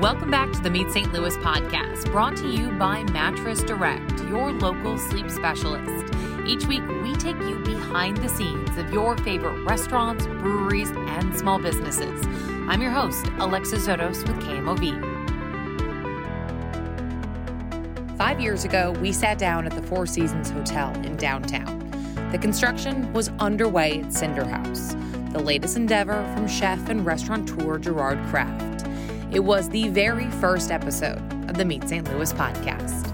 Welcome back to the Meet St. Louis podcast, brought to you by Mattress Direct, your local sleep specialist. Each week, we take you behind the scenes of your favorite restaurants, breweries, and small businesses. I'm your host, Alexis Zotos with KMOV. Five years ago, we sat down at the Four Seasons Hotel in downtown. The construction was underway at Cinder House, the latest endeavor from chef and restaurateur Gerard Craft. It was the very first episode of the Meet St. Louis podcast.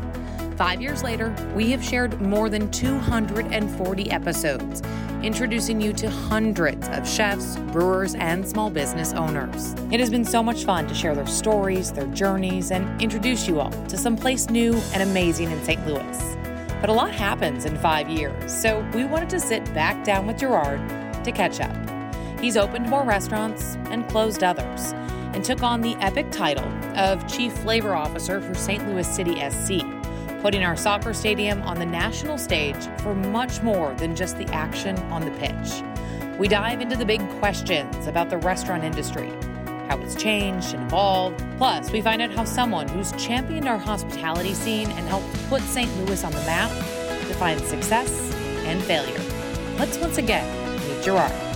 Five years later, we have shared more than 240 episodes, introducing you to hundreds of chefs, brewers, and small business owners. It has been so much fun to share their stories, their journeys, and introduce you all to someplace new and amazing in St. Louis. But a lot happens in five years, so we wanted to sit back down with Gerard to catch up. He's opened more restaurants and closed others and took on the epic title of Chief Flavor Officer for St. Louis City SC, putting our soccer stadium on the national stage for much more than just the action on the pitch. We dive into the big questions about the restaurant industry, how it's changed and evolved. Plus, we find out how someone who's championed our hospitality scene and helped put St. Louis on the map defines success and failure. Let's once again meet Gerard.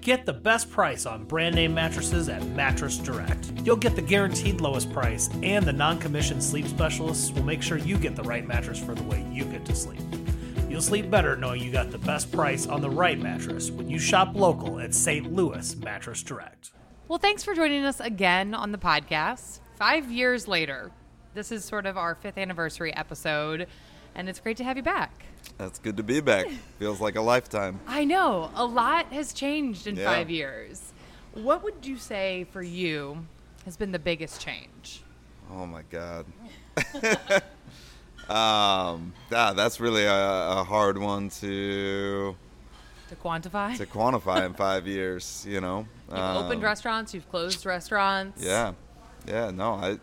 Get the best price on brand name mattresses at Mattress Direct. You'll get the guaranteed lowest price, and the non commissioned sleep specialists will make sure you get the right mattress for the way you get to sleep. You'll sleep better knowing you got the best price on the right mattress when you shop local at St. Louis Mattress Direct. Well, thanks for joining us again on the podcast. Five years later, this is sort of our fifth anniversary episode, and it's great to have you back. That's good to be back. Feels like a lifetime. I know. A lot has changed in Yeah. five years. What would you say for you has been the biggest change? Oh my god. um, yeah, that's really a, a hard one to To quantify? to quantify in five years. You know. you've opened Um, restaurants, you've closed restaurants. Yeah, yeah. No, I,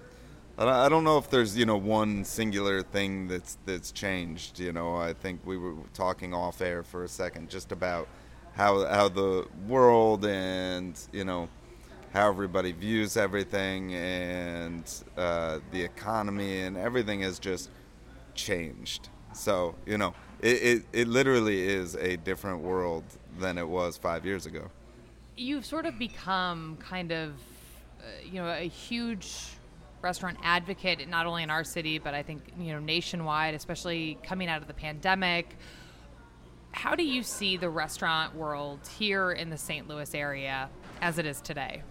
I don't- know if there's you know one singular thing that's that's changed. You know, I think we were talking off air for a second just about how how the world and you know how everybody views everything and uh, the economy and everything has just changed. So you know, it, it it literally is a different world than it was five years ago. You've sort of become kind of, uh, you know, a huge restaurant advocate, not only in our city, but I think, you know, nationwide, especially coming out of the pandemic. How do you see the restaurant world here in the St. Louis area as it is today?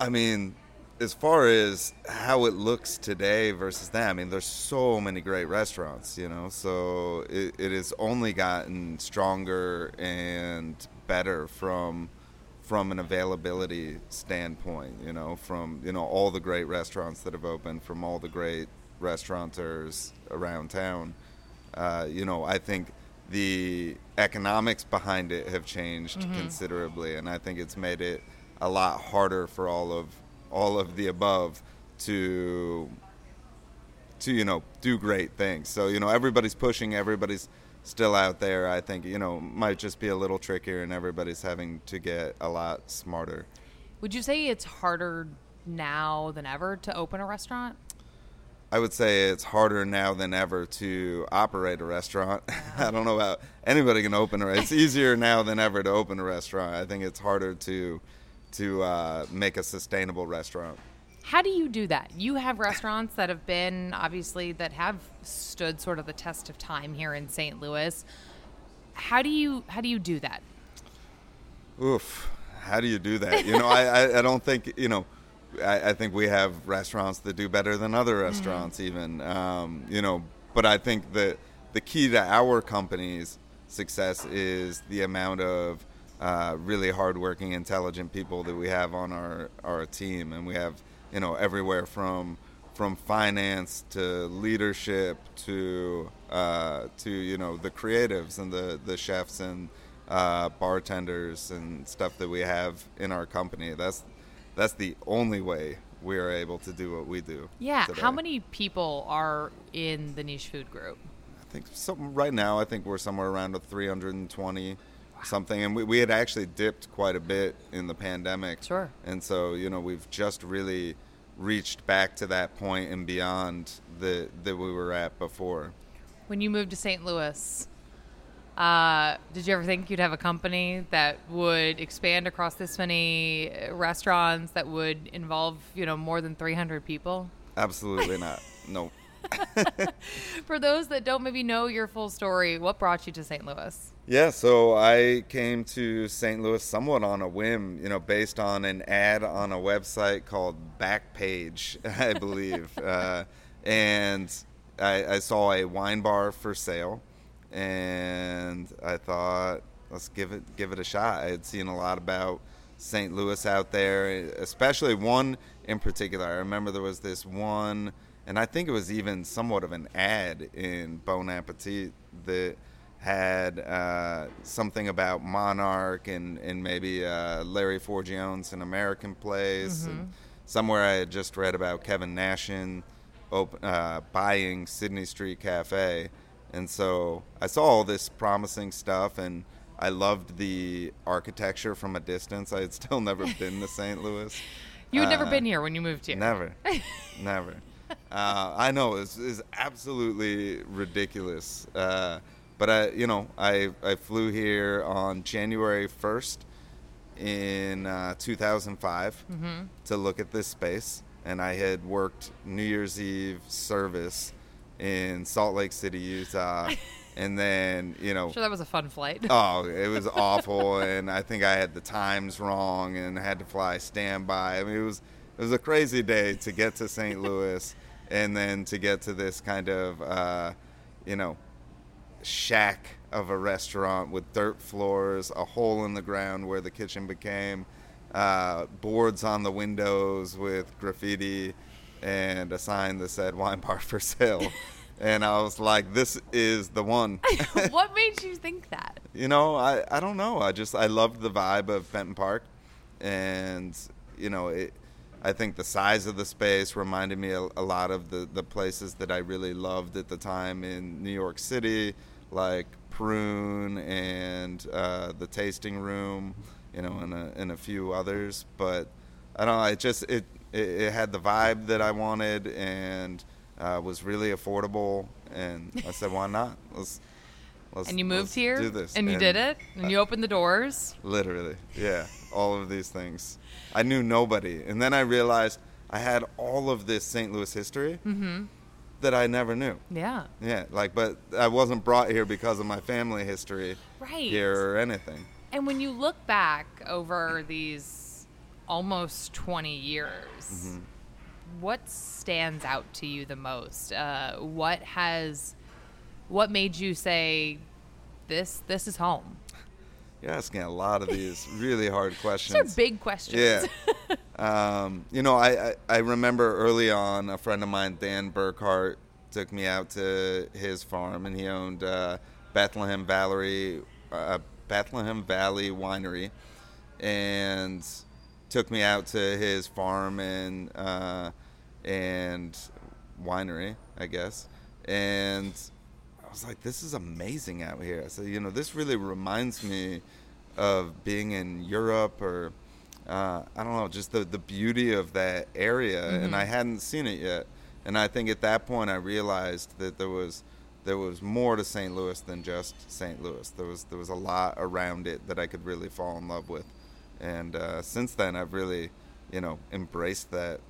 I mean, as far as how it looks today versus then, I mean, there's so many great restaurants, you know, so it, it has only gotten stronger and better from from an availability standpoint, you know, from you know all the great restaurants that have opened, from all the great restaurateurs around town. Uh, you know, I think the economics behind it have changed considerably, and I think it's made it a lot harder for all of all of the above to to you know do great things. So you know everybody's pushing, everybody's still out there. I think you know might just be a little trickier, and everybody's having to get a lot smarter. Would you say it's harder now than ever to open a restaurant? I would say it's harder now than ever to operate a restaurant. I don't know about anybody can open a. It's easier now than ever to open a restaurant. I think it's harder to to uh, make a sustainable restaurant. How do you do that? You have restaurants that have been obviously that have stood sort of the test of time here in St. Louis. How do you how do you do that? Oof. How do you do that? You know, I, I, don't think, you know, I, I think we have restaurants that do better than other restaurants, even. Um, you know, but I think that the key to our company's success is the amount of uh, really hardworking, intelligent people that we have on our, our team. And we have, you know, everywhere from from finance to leadership to uh, to you know the creatives and the, the chefs and uh, bartenders and stuff that we have in our company. That's that's the only way we are able to do what we do. Yeah. today. How many people are in the niche food group? I think some right now. I think we're somewhere around a 320 something. And we, we had actually dipped quite a bit in the pandemic. Sure. And so, you know, we've just really reached back to that point and beyond the, that we were at before. When you moved to St. Louis, uh, did you ever think you'd have a company that would expand across this many restaurants that would involve, you know, more than 300 people? Absolutely not. No. For those that don't maybe know your full story, what brought you to St. Louis? Yeah, so I came to St. Louis somewhat on a whim, you know, based on an ad on a website called Backpage, I believe. uh, and I, I saw a wine bar for sale, and I thought, let's give it give it a shot. I had seen a lot about St. Louis out there, especially one in particular. I remember there was this one, and I think it was even somewhat of an ad in Bon Appetit that had uh, something about Monarch and, and maybe uh, Larry Forgione's An American Place. And somewhere I had just read about Kevin Nashan op- uh, buying Sidney Street Cafe. And so I saw all this promising stuff and I loved the architecture from a distance. I had still never been to St. Louis. You had never Uh, been here when you moved here. Never, never. Uh, I know it's, it's absolutely ridiculous, uh, but I, you know, I I flew here on January first in uh, 2005 to look at this space, and I had worked New Year's Eve service in Salt Lake City, Utah, and then you know Sure, that was a fun flight. Oh, it was awful, and I think I had the times wrong, and had to fly standby. I mean, it was it was a crazy day to get to St. Louis, and then to get to this kind of uh, you know shack of a restaurant with dirt floors, a hole in the ground where the kitchen became, uh, boards on the windows with graffiti, and a sign that said "Wine Bar for Sale." And I was like, "This is the one." what made you think that? you know I, I don't know i just i loved the vibe of benton park and you know it i think the size of the space reminded me a, a lot of the, the places that i really loved at the time in new york city like prune and uh, the tasting room you know and a, and a few others. But i don't know it just it, it, it had the vibe that i wanted and uh, was really affordable. And i said why not? Let's Let's, And you moved let's here, do this. and you did it, and you opened the doors. Literally, yeah, all of these things. I knew nobody, and then I realized I had all of this St. Louis history that I never knew. Yeah, Yeah, like, but I wasn't brought here because of my family history right. here or anything. And when you look back over these almost 20 years, Mm-hmm. what stands out to you the most? Uh, what has, what made you say, this this is home? You're asking a lot of these really hard These questions. are big questions. Yeah. um, you know, I, I, I remember early on a friend of mine, Dan Burkhart, took me out to his farm, and he owned uh, Bethlehem Valley, uh, Bethlehem Valley Winery, and took me out to his farm and uh, and winery, I guess, and I was like, this is amazing out here. I said, you know, this really reminds me of being in Europe or uh, I don't know, just the, the beauty of that area. And I hadn't seen it yet. And I think at that point I realized that there was there was more to St. Louis than just St. Louis. There was there was a lot around it that I could really fall in love with. And uh, since then, I've really, you know, embraced that.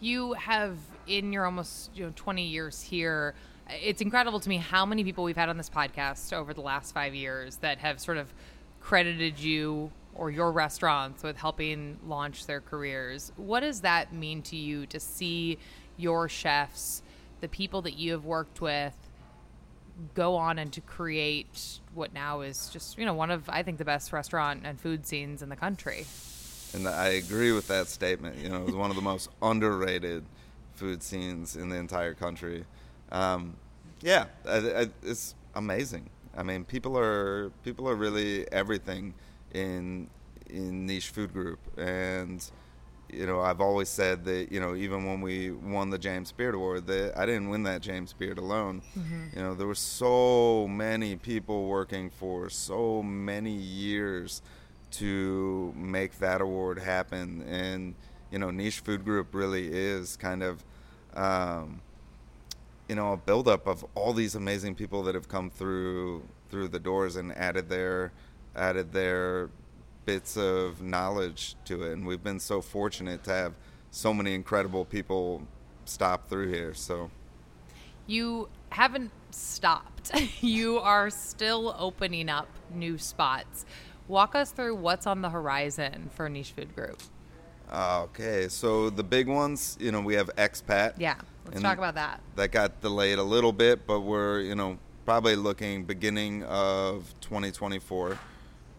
You have, in your almost you know 20 years here, it's incredible to me how many people we've had on this podcast over the last five years that have sort of credited you or your restaurants with helping launch their careers. What does that mean to you to see your chefs, the people that you have worked with, go on and to create what now is just you know one of I think the best restaurant and food scenes in the country. And I agree with that statement. You know, it was one of the most underrated food scenes in the entire country. Um, yeah, it's amazing. I mean, people are people are really everything in in niche food group, and you know, I've always said that, you know, even when we won the James Beard Award, that I didn't win that James Beard alone. You know, there were so many people working for so many years to make that award happen. And, you know, Niche Food Group really is kind of, um, you know, a buildup of all these amazing people that have come through through the doors and added their added their bits of knowledge to it. And we've been so fortunate to have so many incredible people stop through here. So You haven't stopped. you are still opening up new spots. Walk us through what's on the horizon for Niche Food Group. okay, so the big ones, you know, we have expat. Yeah, let's And talk about that. That got delayed a little bit, but we're, you know, probably looking beginning of 2024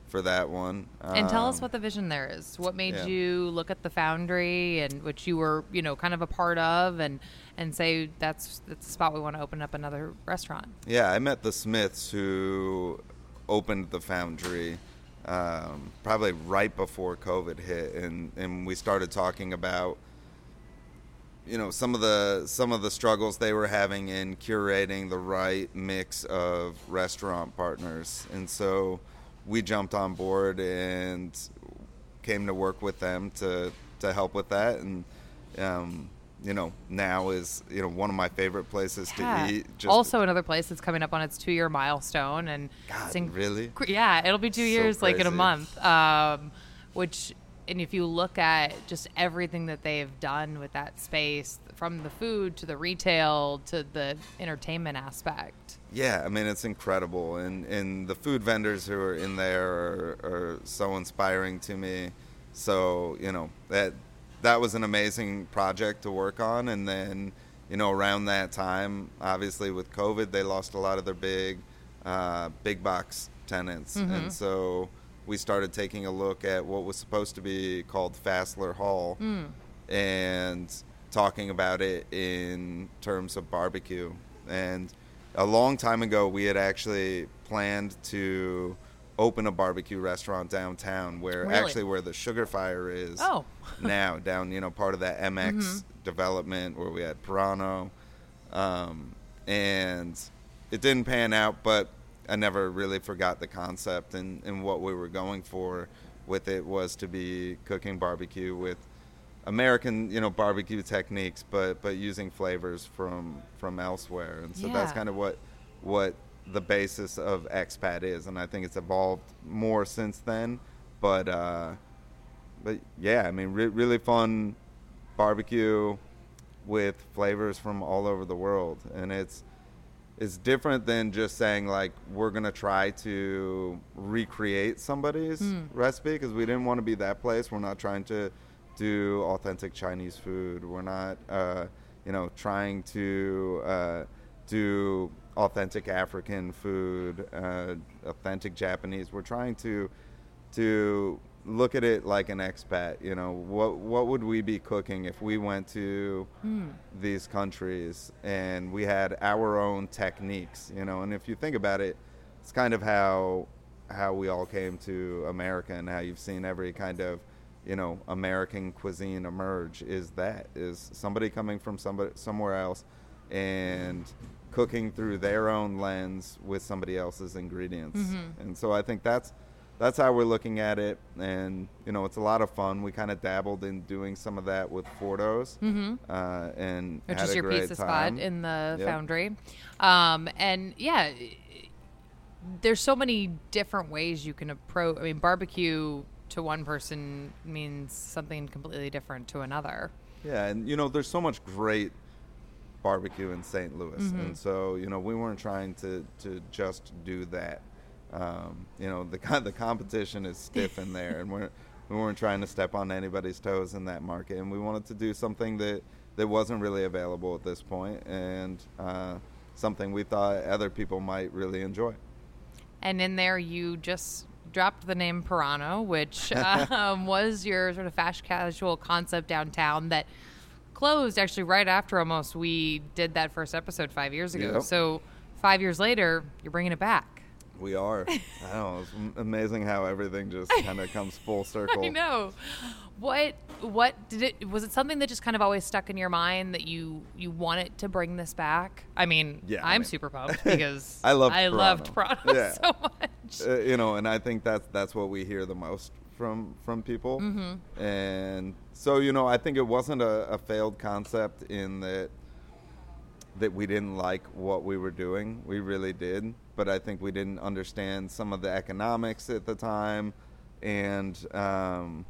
for that one. And tell us Um, what the vision there is. What made yeah. you look at the foundry and which you were, you know, kind of a part of and and say that's that's the spot we want to open up another restaurant. Yeah, I met the Smiths who opened the foundry um, probably right before COVID hit, and, and we started talking about you know some of the some of the struggles they were having in curating the right mix of restaurant partners, and so we jumped on board and came to work with them to to help with that, and um, you know now is you know one of my favorite places Yeah. to eat. Just also, another place that's coming up on its two year milestone, and God, inc- really? yeah, it'll be two So years, like in a month. Um, which, and if you look at just everything that they've done with that space, from the food to the retail to the entertainment aspect. Yeah, I mean it's incredible, and and the food vendors who are in there are, are so inspiring to me. So you know that that was an amazing project to work on, and then you know around that time, obviously with COVID, they lost a lot of their big uh, big box tenants, and so we started taking a look at what was supposed to be called Fassler Hall, and talking about it in terms of barbecue. And a long time ago, we had actually planned to open a barbecue restaurant downtown, where Really? actually where the Sugar Fire is Oh. now, down you know part of that MX development where we had Porano, um, and it didn't pan out, but I never really forgot the concept and, and what we were going for with it was to be cooking barbecue with American, you know, barbecue techniques, but but using flavors from from elsewhere, and so that's kind of what what the basis of expat is, and I think it's evolved more since then. But uh, but yeah, I mean, re- really fun barbecue with flavors from all over the world, and it's it's different than just saying like we're gonna try to recreate somebody's recipe because we didn't want to be that place. We're not trying to do authentic Chinese food. We're not, uh, you know, trying to uh, do authentic African food, uh, authentic Japanese. We're trying to to look at it like an expat. You know, what what would we be cooking if we went to hmm. these countries and we had our own techniques? You know, and if you think about it, it's kind of how how we all came to America and how you've seen every kind of you know American cuisine emerge is that is somebody coming from somebody somewhere else and cooking through their own lens with somebody else's ingredients mm-hmm. and so I think that's that's how we're looking at it and you know it's a lot of fun we kind of dabbled in doing some of that with Fordos uh, and which is a your pizza time. spot in the Yep. foundry. Um, and yeah, there's so many different ways you can approach. I mean, barbecue to one person means something completely different to another. Yeah, and you know, there's so much great barbecue in St. Louis, Mm-hmm. and so you know, we weren't trying to to just do that. Um, you know, the the competition is stiff in there, and we're we weren't trying to step on anybody's toes in that market, and we wanted to do something that that wasn't really available at this point, and uh, something we thought other people might really enjoy. And in there, you just dropped the name Porano, which um, was your sort of fast casual concept downtown that closed actually right after almost we did that first episode five years ago. Yep. So five years later, you're bringing it back. We are. I know. It's amazing how everything just kind of comes full circle. I know. What what did it was it something that just kind of always stuck in your mind that you you wanted to bring this back? I mean, Yeah, I I'm mean- super pumped because I loved I loved. Porano Yeah. so much. uh, you know, and I think that's that's what we hear the most from from people. Mm-hmm. And so, you know, I think it wasn't a, a failed concept in that that we didn't like what we were doing. We really did, but I think we didn't understand some of the economics at the time, and um,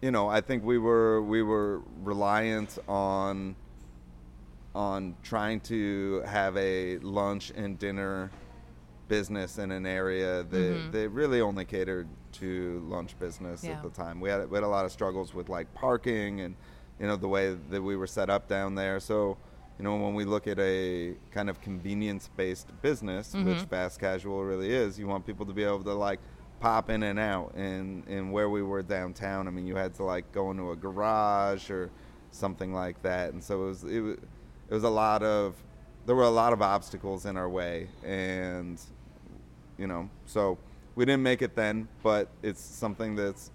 you know, I think we were we were reliant on on trying to have a lunch and dinner business in an area that, Mhm. that really only catered to lunch business Yeah. at the time. We had we had a lot of struggles with like parking and you know the way that we were set up down there. So you know when we look at a kind of convenience based business, which Mhm. fast casual really is, you want people to be able to like pop in and out. And and where we were downtown, I mean, you had to like go into a garage or something like that. And so it was it was it was a lot of there were a lot of obstacles in our way and you know so we didn't make it then but it's something that's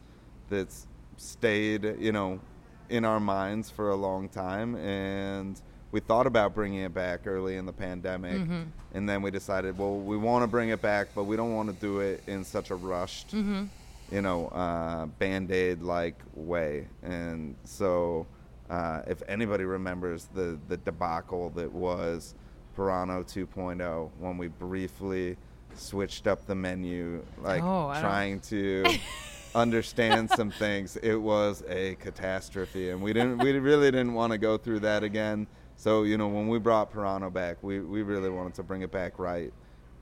that's stayed you know in our minds for a long time and we thought about bringing it back early in the pandemic Mhm. and then we decided well we want to bring it back but we don't want to do it in such a rushed Mhm. you know, uh, band aid like way. And so, uh, if anybody remembers the, the debacle that was Porano 2.0, when we briefly switched up the menu, like Oh, trying to understand some things, it was a catastrophe. And we didn't, we really didn't want to go through that again. So, you know, when we brought Porano back, we, we really wanted to bring it back right,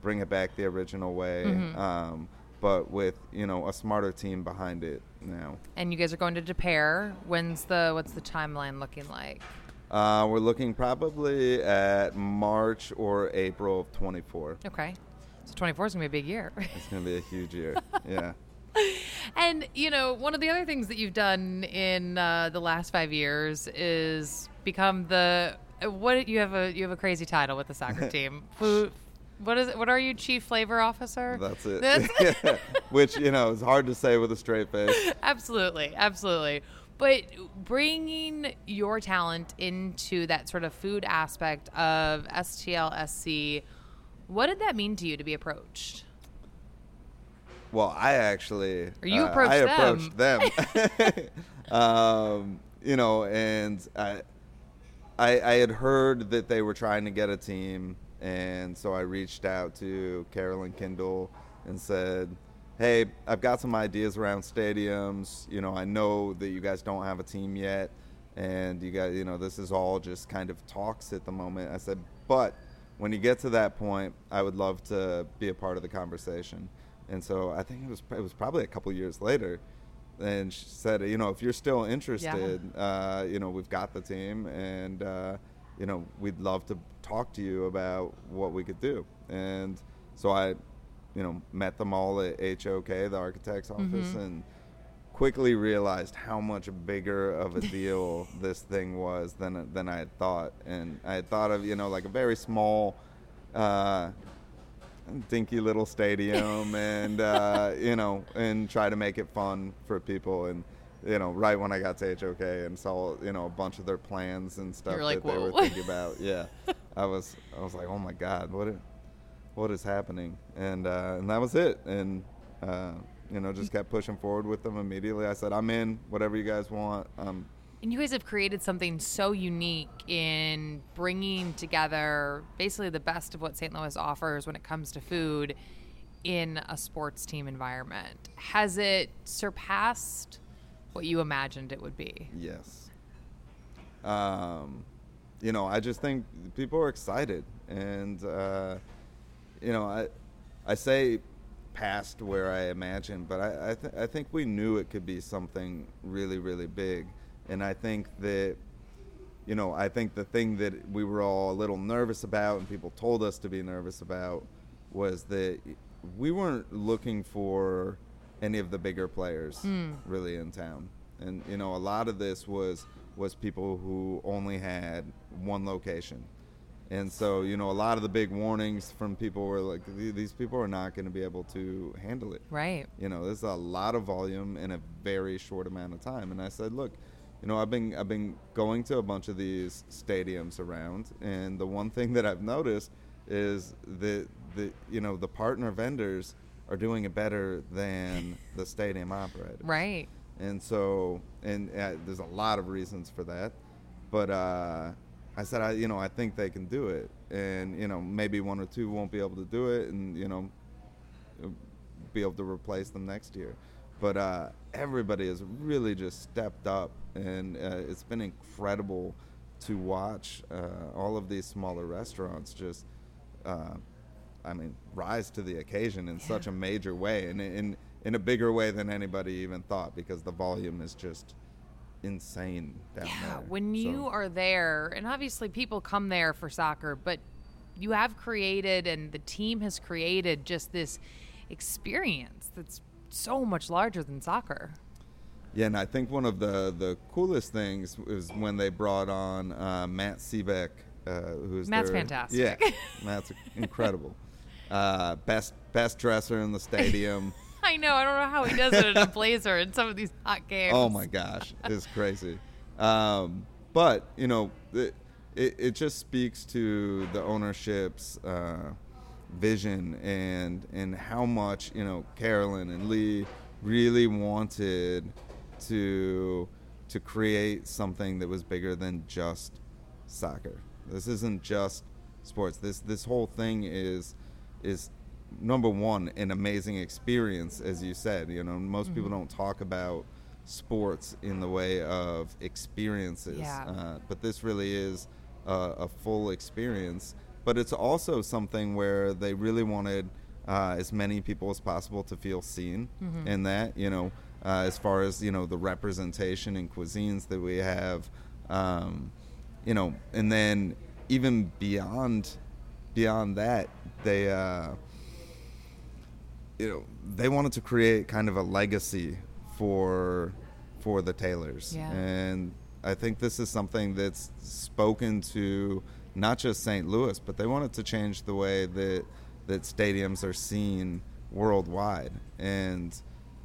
bring it back the original way. Mhm. Um, but with you know a smarter team behind it now. And you guys are going to Des Peres. When's the what's the timeline looking like? Uh, we're looking probably at March or April of 24. Okay. So 24 is going to be a big year. It's going to be a huge year. Yeah. And you know, one of the other things that you've done in uh, the last five years is become the what you have a you have a crazy title with the soccer team. Food, what is it? What are you, chief flavor officer? That's it. That's- Which, you know, is hard to say with a straight face. absolutely, absolutely. But bringing your talent into that sort of food aspect of STLSC, what did that mean to you to be approached? Well, I actually. Or you uh, approached I them. approached them. um, you know, and I, I, I had heard that they were trying to get a team, and so I reached out to Carolyn Kindle and said, "Hey, I've got some ideas around stadiums. You know, I know that you guys don't have a team yet, and you guys, you know, this is all just kind of talks at the moment." I said, "But when you get to that point, I would love to be a part of the conversation." And so I think it was it was probably a couple years later, and she said, you know, if you're still interested, uh, you know, we've got the team, and uh, you know, we'd love to talk to you about what we could do. And so I, you know, met them all at HOK, the architect's office, and quickly realized how much bigger of a deal this thing was than than I had thought. And I had thought of you know like a very small. Uh, dinky little stadium and uh, you know and try to make it fun for people. And you know right when I got to HOK and saw you know a bunch of their plans and stuff like, that they were thinking about yeah. I was I was like oh my god what, what is happening? And uh, and that was it. And uh, you know just kept pushing forward with them immediately. I said I'm in. Whatever you guys want. Um, And you guys have created something so unique in bringing together basically the best of what St. Louis offers when it comes to food in a sports team environment. Has it surpassed what you imagined it would be? Yes. Um, you know, I just think people are excited, and uh, you know, I I say past where I imagined, but I I, th- I think we knew it could be something really really big, and I think that. You know, I think the thing that we were all a little nervous about, and people told us to be nervous about, was that we weren't looking for any of the bigger players hmm. really in town. And you know, a lot of this was was people who only had one location, And so, you know, a lot of the big warnings from people were like, these people are not going to be able to handle it. Right. You know, there's a lot of volume in a very short amount of time. And I said, look, you know, I've been I've been going to a bunch of these stadiums around, and the one thing that I've noticed is that the you know the partner vendors are doing it better than the stadium operators. Right. And so, and uh, there's a lot of reasons for that, but uh, I said, I you know, I think they can do it, and you know, maybe one or two won't be able to do it, and you know, be able to replace them next year. But uh, everybody has really just stepped up, and uh, it's been incredible to watch uh, all of these smaller restaurants just, uh, I mean, rise to the occasion in yeah. such a major way, and in in a bigger way than anybody even thought, because the volume is just insane down yeah, there. when you so. are there, and obviously people come there for soccer, but you have created, and the team has created just this experience that's so much larger than soccer. Yeah, and I think one of the, the coolest things was when they brought on uh, Matt Sebek, uh, who's Matt's their, fantastic. Yeah, Matt's incredible. Uh, best best dresser in the stadium. I know. I don't know how he does it in a blazer in some of these hot games. Oh my gosh, it's crazy. Um, but you know, it, it, it just speaks to the ownership's uh, vision and and how much you know Carolyn and Lee really wanted to to create something that was bigger than just soccer. This isn't just sports. This this whole thing is is number one an amazing experience, as you said. You know, most mm-hmm. people don't talk about sports in the way of experiences, yeah. uh, but this really is a, a full experience but it's also something where they really wanted uh, as many people as possible to feel seen mm-hmm. in that you know uh, as far as you know the representation in cuisines that we have um, you know and then even beyond beyond that they uh, you know they wanted to create kind of a legacy for for the Taylors yeah. and I think this is something that's spoken to not just St. Louis, but they wanted to change the way that that stadiums are seen worldwide. And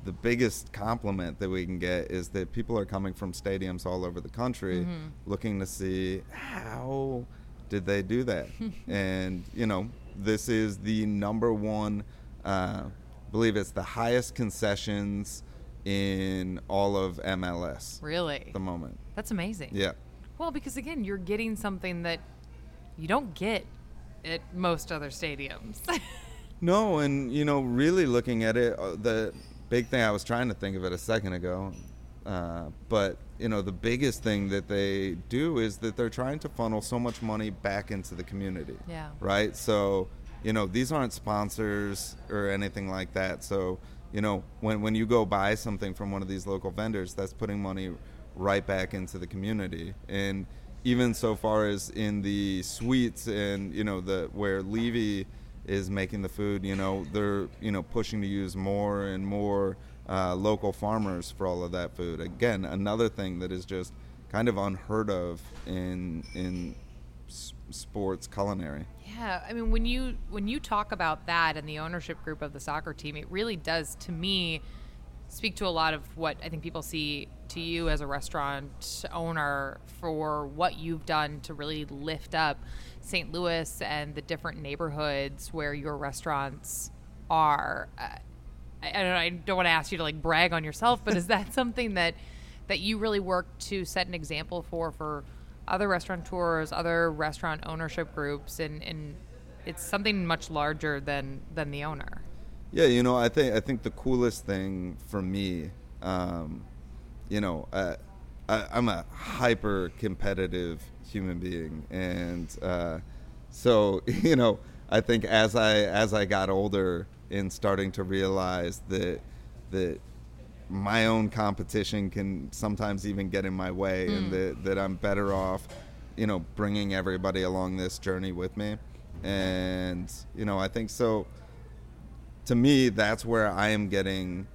the biggest compliment that we can get is that people are coming from stadiums all over the country mm-hmm. looking to see how did they do that. and you know, this is the number one. Uh, believe it's the highest concessions in all of MLS. Really? At the moment. That's amazing. Yeah. Well, because again, you're getting something that you don't get at most other stadiums. no, and you know, really looking at it, uh, the big thing I was trying to think of it a second ago, uh, but you know, the biggest thing that they do is that they're trying to funnel so much money back into the community. Yeah. Right. So you know, these aren't sponsors or anything like that. So you know, when when you go buy something from one of these local vendors, that's putting money right back into the community and even so far as in the suites and you know the where Levy is making the food, you know they're you know pushing to use more and more uh, local farmers for all of that food. Again, another thing that is just kind of unheard of in in s- sports culinary. Yeah, I mean when you when you talk about that and the ownership group of the soccer team, it really does to me speak to a lot of what I think people see to you as a restaurant owner for what you've done to really lift up St. Louis and the different neighborhoods where your restaurants are. Uh, I, I, don't, I don't want to ask you to like brag on yourself, but is that something that that you really work to set an example for for other restaurateurs, other restaurant ownership groups, and, and it's something much larger than than the owner. Yeah, you know, I think I think the coolest thing for me, um, you know, uh, I, am a hyper competitive human being, and uh, so you know, I think as I as I got older and starting to realize that that my own competition can sometimes even get in my way, mm. and that that I'm better off, you know, bringing everybody along this journey with me, and you know, I think so to me, that's where I am getting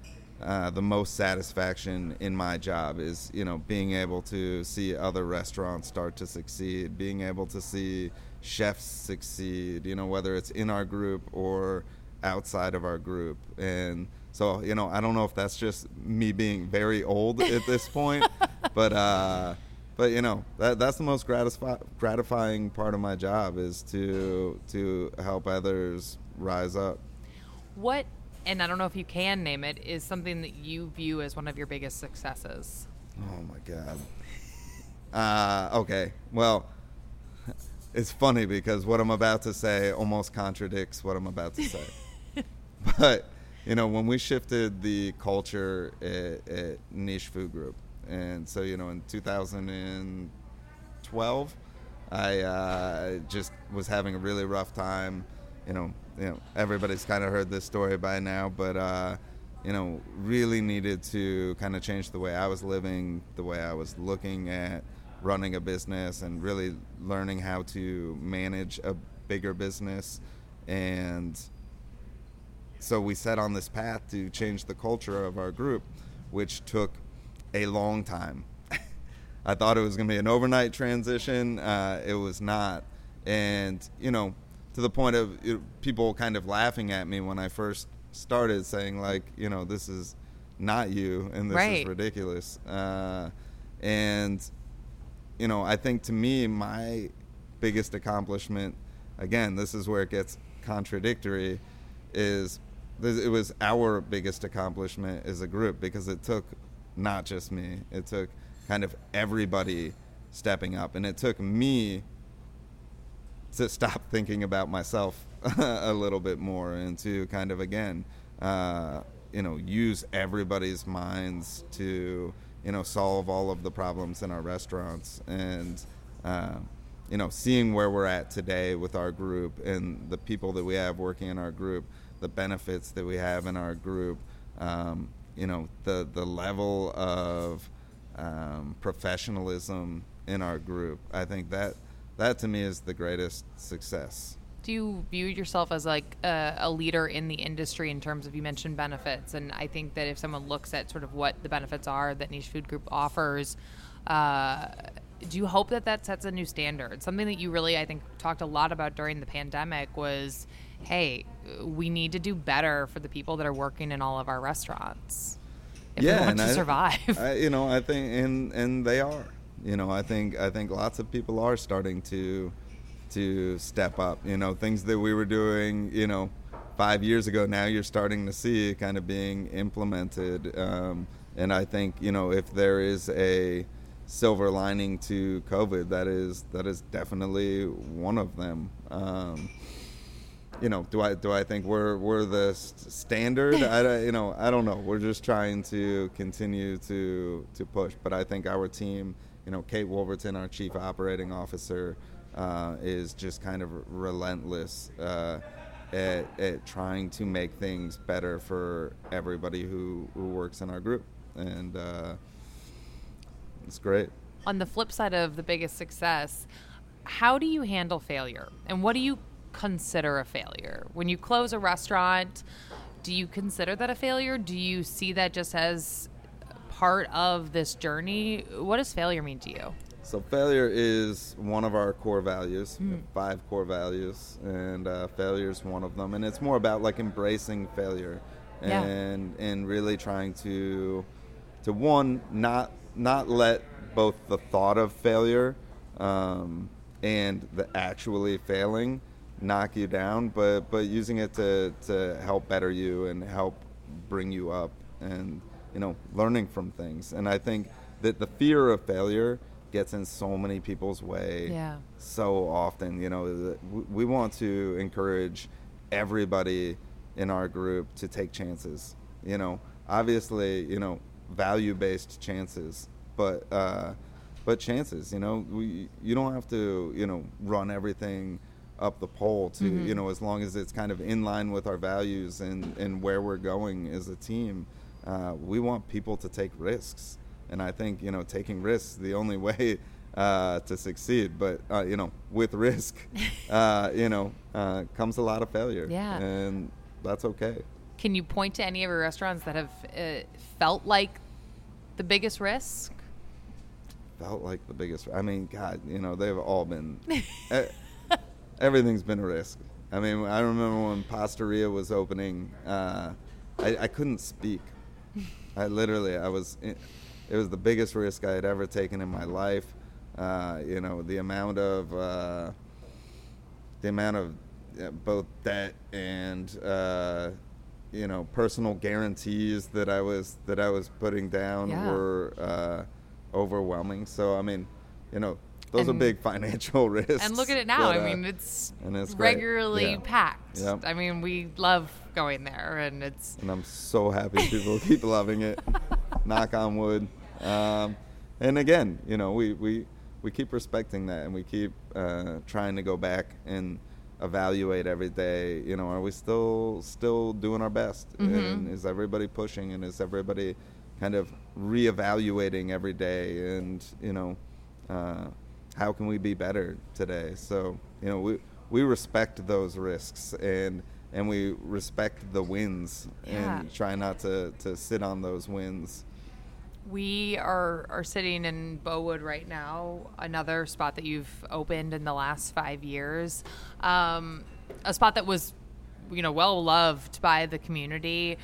uh, the most satisfaction in my job is you know being able to see other restaurants start to succeed, being able to see chefs succeed. You know, whether it's in our group or outside of our group, and so you know, I don't know if that's just me being very old at this point, but. uh but you know that that's the most gratify, gratifying part of my job is to to help others rise up. What and I don't know if you can name it is something that you view as one of your biggest successes. Oh my god. Uh, okay. Well, it's funny because what I'm about to say almost contradicts what I'm about to say. but you know, when we shifted the culture at, at Niche Food Group, and so you know in 2012 i uh, just was having a really rough time you know you know everybody's kind of heard this story by now but uh, you know really needed to kind of change the way i was living the way i was looking at running a business and really learning how to manage a bigger business and so we set on this path to change the culture of our group which took a long time. I thought it was going to be an overnight transition. Uh, it was not. And, you know, to the point of you know, people kind of laughing at me when I first started saying, like, you know, this is not you and this right. is ridiculous. Uh, and, you know, I think to me, my biggest accomplishment, again, this is where it gets contradictory, is it was our biggest accomplishment as a group because it took not just me. It took kind of everybody stepping up, and it took me to stop thinking about myself a little bit more and to kind of again, uh, you know, use everybody's minds to you know solve all of the problems in our restaurants and. Uh, you know, seeing where we're at today with our group and the people that we have working in our group, the benefits that we have in our group, um, you know the the level of um, professionalism in our group. I think that that to me is the greatest success. Do you view yourself as like a, a, leader in the industry in terms of you mentioned benefits? And I think that if someone looks at sort of what the benefits are that Niche Food Group offers, uh, do you hope that that sets a new standard? Something that you really I think talked a lot about during the pandemic was hey, we need to do better for the people that are working in all of our restaurants if yeah, we want to I, survive. I, you know, I think, and and they are. You know, I think I think lots of people are starting to to step up. You know, things that we were doing, you know, five years ago. Now you're starting to see kind of being implemented. Um, and I think you know if there is a silver lining to COVID, that is that is definitely one of them. Um, you know, do I do I think we're we're the standard? I you know I don't know. We're just trying to continue to to push, but I think our team, you know, Kate Wolverton, our chief operating officer, uh, is just kind of relentless uh, at, at trying to make things better for everybody who who works in our group, and uh, it's great. On the flip side of the biggest success, how do you handle failure, and what do you consider a failure? When you close a restaurant, do you consider that a failure? Do you see that just as part of this journey? What does failure mean to you? So failure is one of our core values, mm. five core values, and uh, failure is one of them. And it's more about like embracing failure, and yeah. and really trying to to one not not let both the thought of failure um, and the actually failing knock you down, but but using it to to help better you and help bring you up, and you know, learning from things. And I think that the fear of failure gets in so many people's way yeah. so often. You know, we want to encourage everybody in our group to take chances. You know, obviously, you know, value based chances, but uh, but chances. You know, we you don't have to you know run everything up the pole to mm-hmm. you know as long as it's kind of in line with our values and and where we're going as a team uh, we want people to take risks. And i think you know taking risks the only way uh, to succeed but uh, you know with risk uh, you know uh, comes a lot of failure. Yeah. And that's okay. Can you point to any of your restaurants that have uh, felt like the biggest risk? Felt like the biggest i mean god you know they've all been everything's been a risk. I mean, I remember when Pastaria was opening, uh, I, I couldn't speak. I literally, I was, it was the biggest risk I had ever taken in my life. Uh, you know, the amount of, uh, the amount of both debt and, uh, you know, personal guarantees that I was that I was putting down Yeah. were uh, overwhelming. So I mean, you know, those are big financial risks. And look at it now. but, I uh, mean, it's, and it's regularly Yeah. packed. Yep. I mean, we love going there, and it's and I'm so happy people keep loving it. Knock on wood. Um, and again, you know, we, we we keep respecting that, and we keep uh, trying to go back and evaluate every day. You know, are we still still doing our best? And is everybody pushing? And is everybody kind of reevaluating every day? And you know, uh, how can we be better today? So you know, we we respect those risks and and we respect the wins Yeah. and try not to, to sit on those wins. We are are sitting in Bowood right now, another spot that you've opened in the last five years, um, a spot that was, you know, well loved by the community.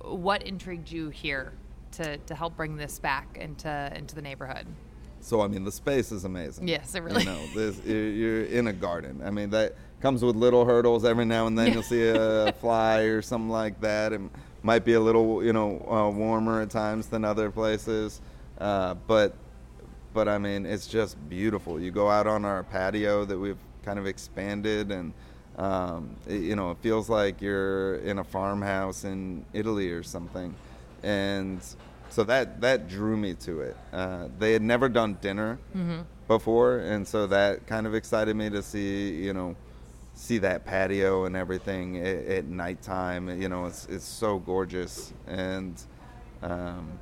What intrigued you here to, to help bring this back into into the neighborhood? So I mean, the space is amazing. Yes, it really You know, this, you're, you're in a garden. I mean, that comes with little hurdles. Every now and then you'll see a fly or something like that. It might be a little, you know, uh, warmer at times than other places, uh, but but I mean, it's just beautiful. You go out on our patio that we've kind of expanded, and um, it, you know, it feels like you're in a farmhouse in Italy or something, and so that that drew me to it. Uh, they had never done dinner before, and so that kind of excited me to see, you know, see that patio and everything at, at nighttime. You know, it's it's so gorgeous, and um,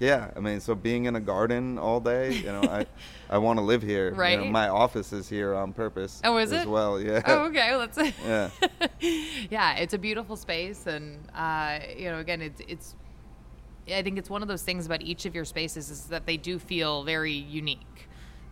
yeah, I mean, so being in a garden all day, you know, I I want to live here. You know, Right. my office is here on purpose. Oh, is as it? well? Yeah. Oh, okay. That's Yeah. yeah, it's a beautiful space, and uh, you know, again, it's it's. I think it's one of those things about each of your spaces is that they do feel very unique.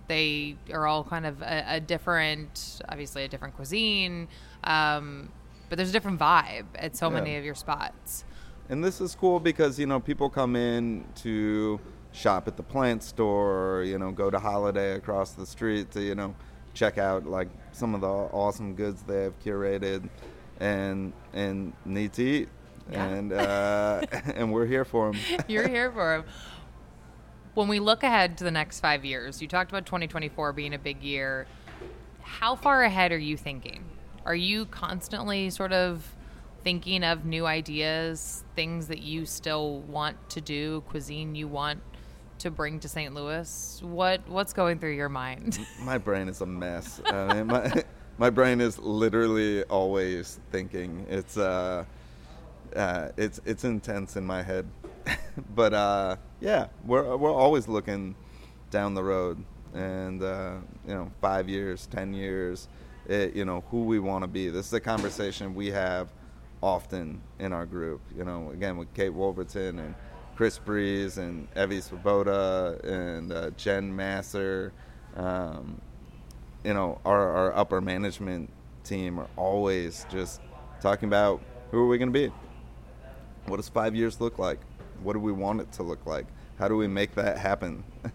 They are all kind of a, a different, obviously a different cuisine, um, but there's a different vibe at so Yeah. many of your spots. And this is cool because you know people come in to shop at the plant store, or, you know, go to Holiday across the street to you know check out like some of the awesome goods they have curated, and and need to eat, Yeah. and uh, and we're here for them. You're here for 'em. When we look ahead to the next five years, you talked about 2024 being a big year. How far ahead are you thinking? Are you constantly sort of thinking of new ideas, things that you still want to do, cuisine you want to bring to St. Louis? What what's going through your mind? my brain is a mess. I mean, my my brain is literally always thinking. It's uh, uh, it's it's intense in my head, but uh, yeah, we're we're always looking down the road, and uh, you know, five years, ten years, it, you know, who we want to be. This is a conversation we have often in our group. You know, again with Kate Wolverton and Chris Breeze and Evie Swoboda and uh, Jen Masser. Um, you know, our, our upper management team are always just talking about who are we going to be? What does five years look like? What do we want it to look like? How do we make that happen?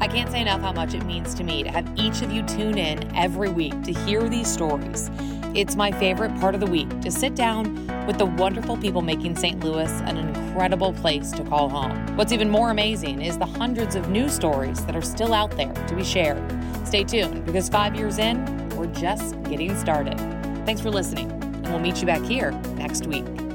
I can't say enough how much it means to me to have each of you tune in every week to hear these stories. It's my favorite part of the week to sit down with the wonderful people making St. Louis an incredible place to call home. What's even more amazing is the hundreds of new stories that are still out there to be shared. Stay tuned because five years in, we're just getting started. Thanks for listening, we'll meet you back here next week.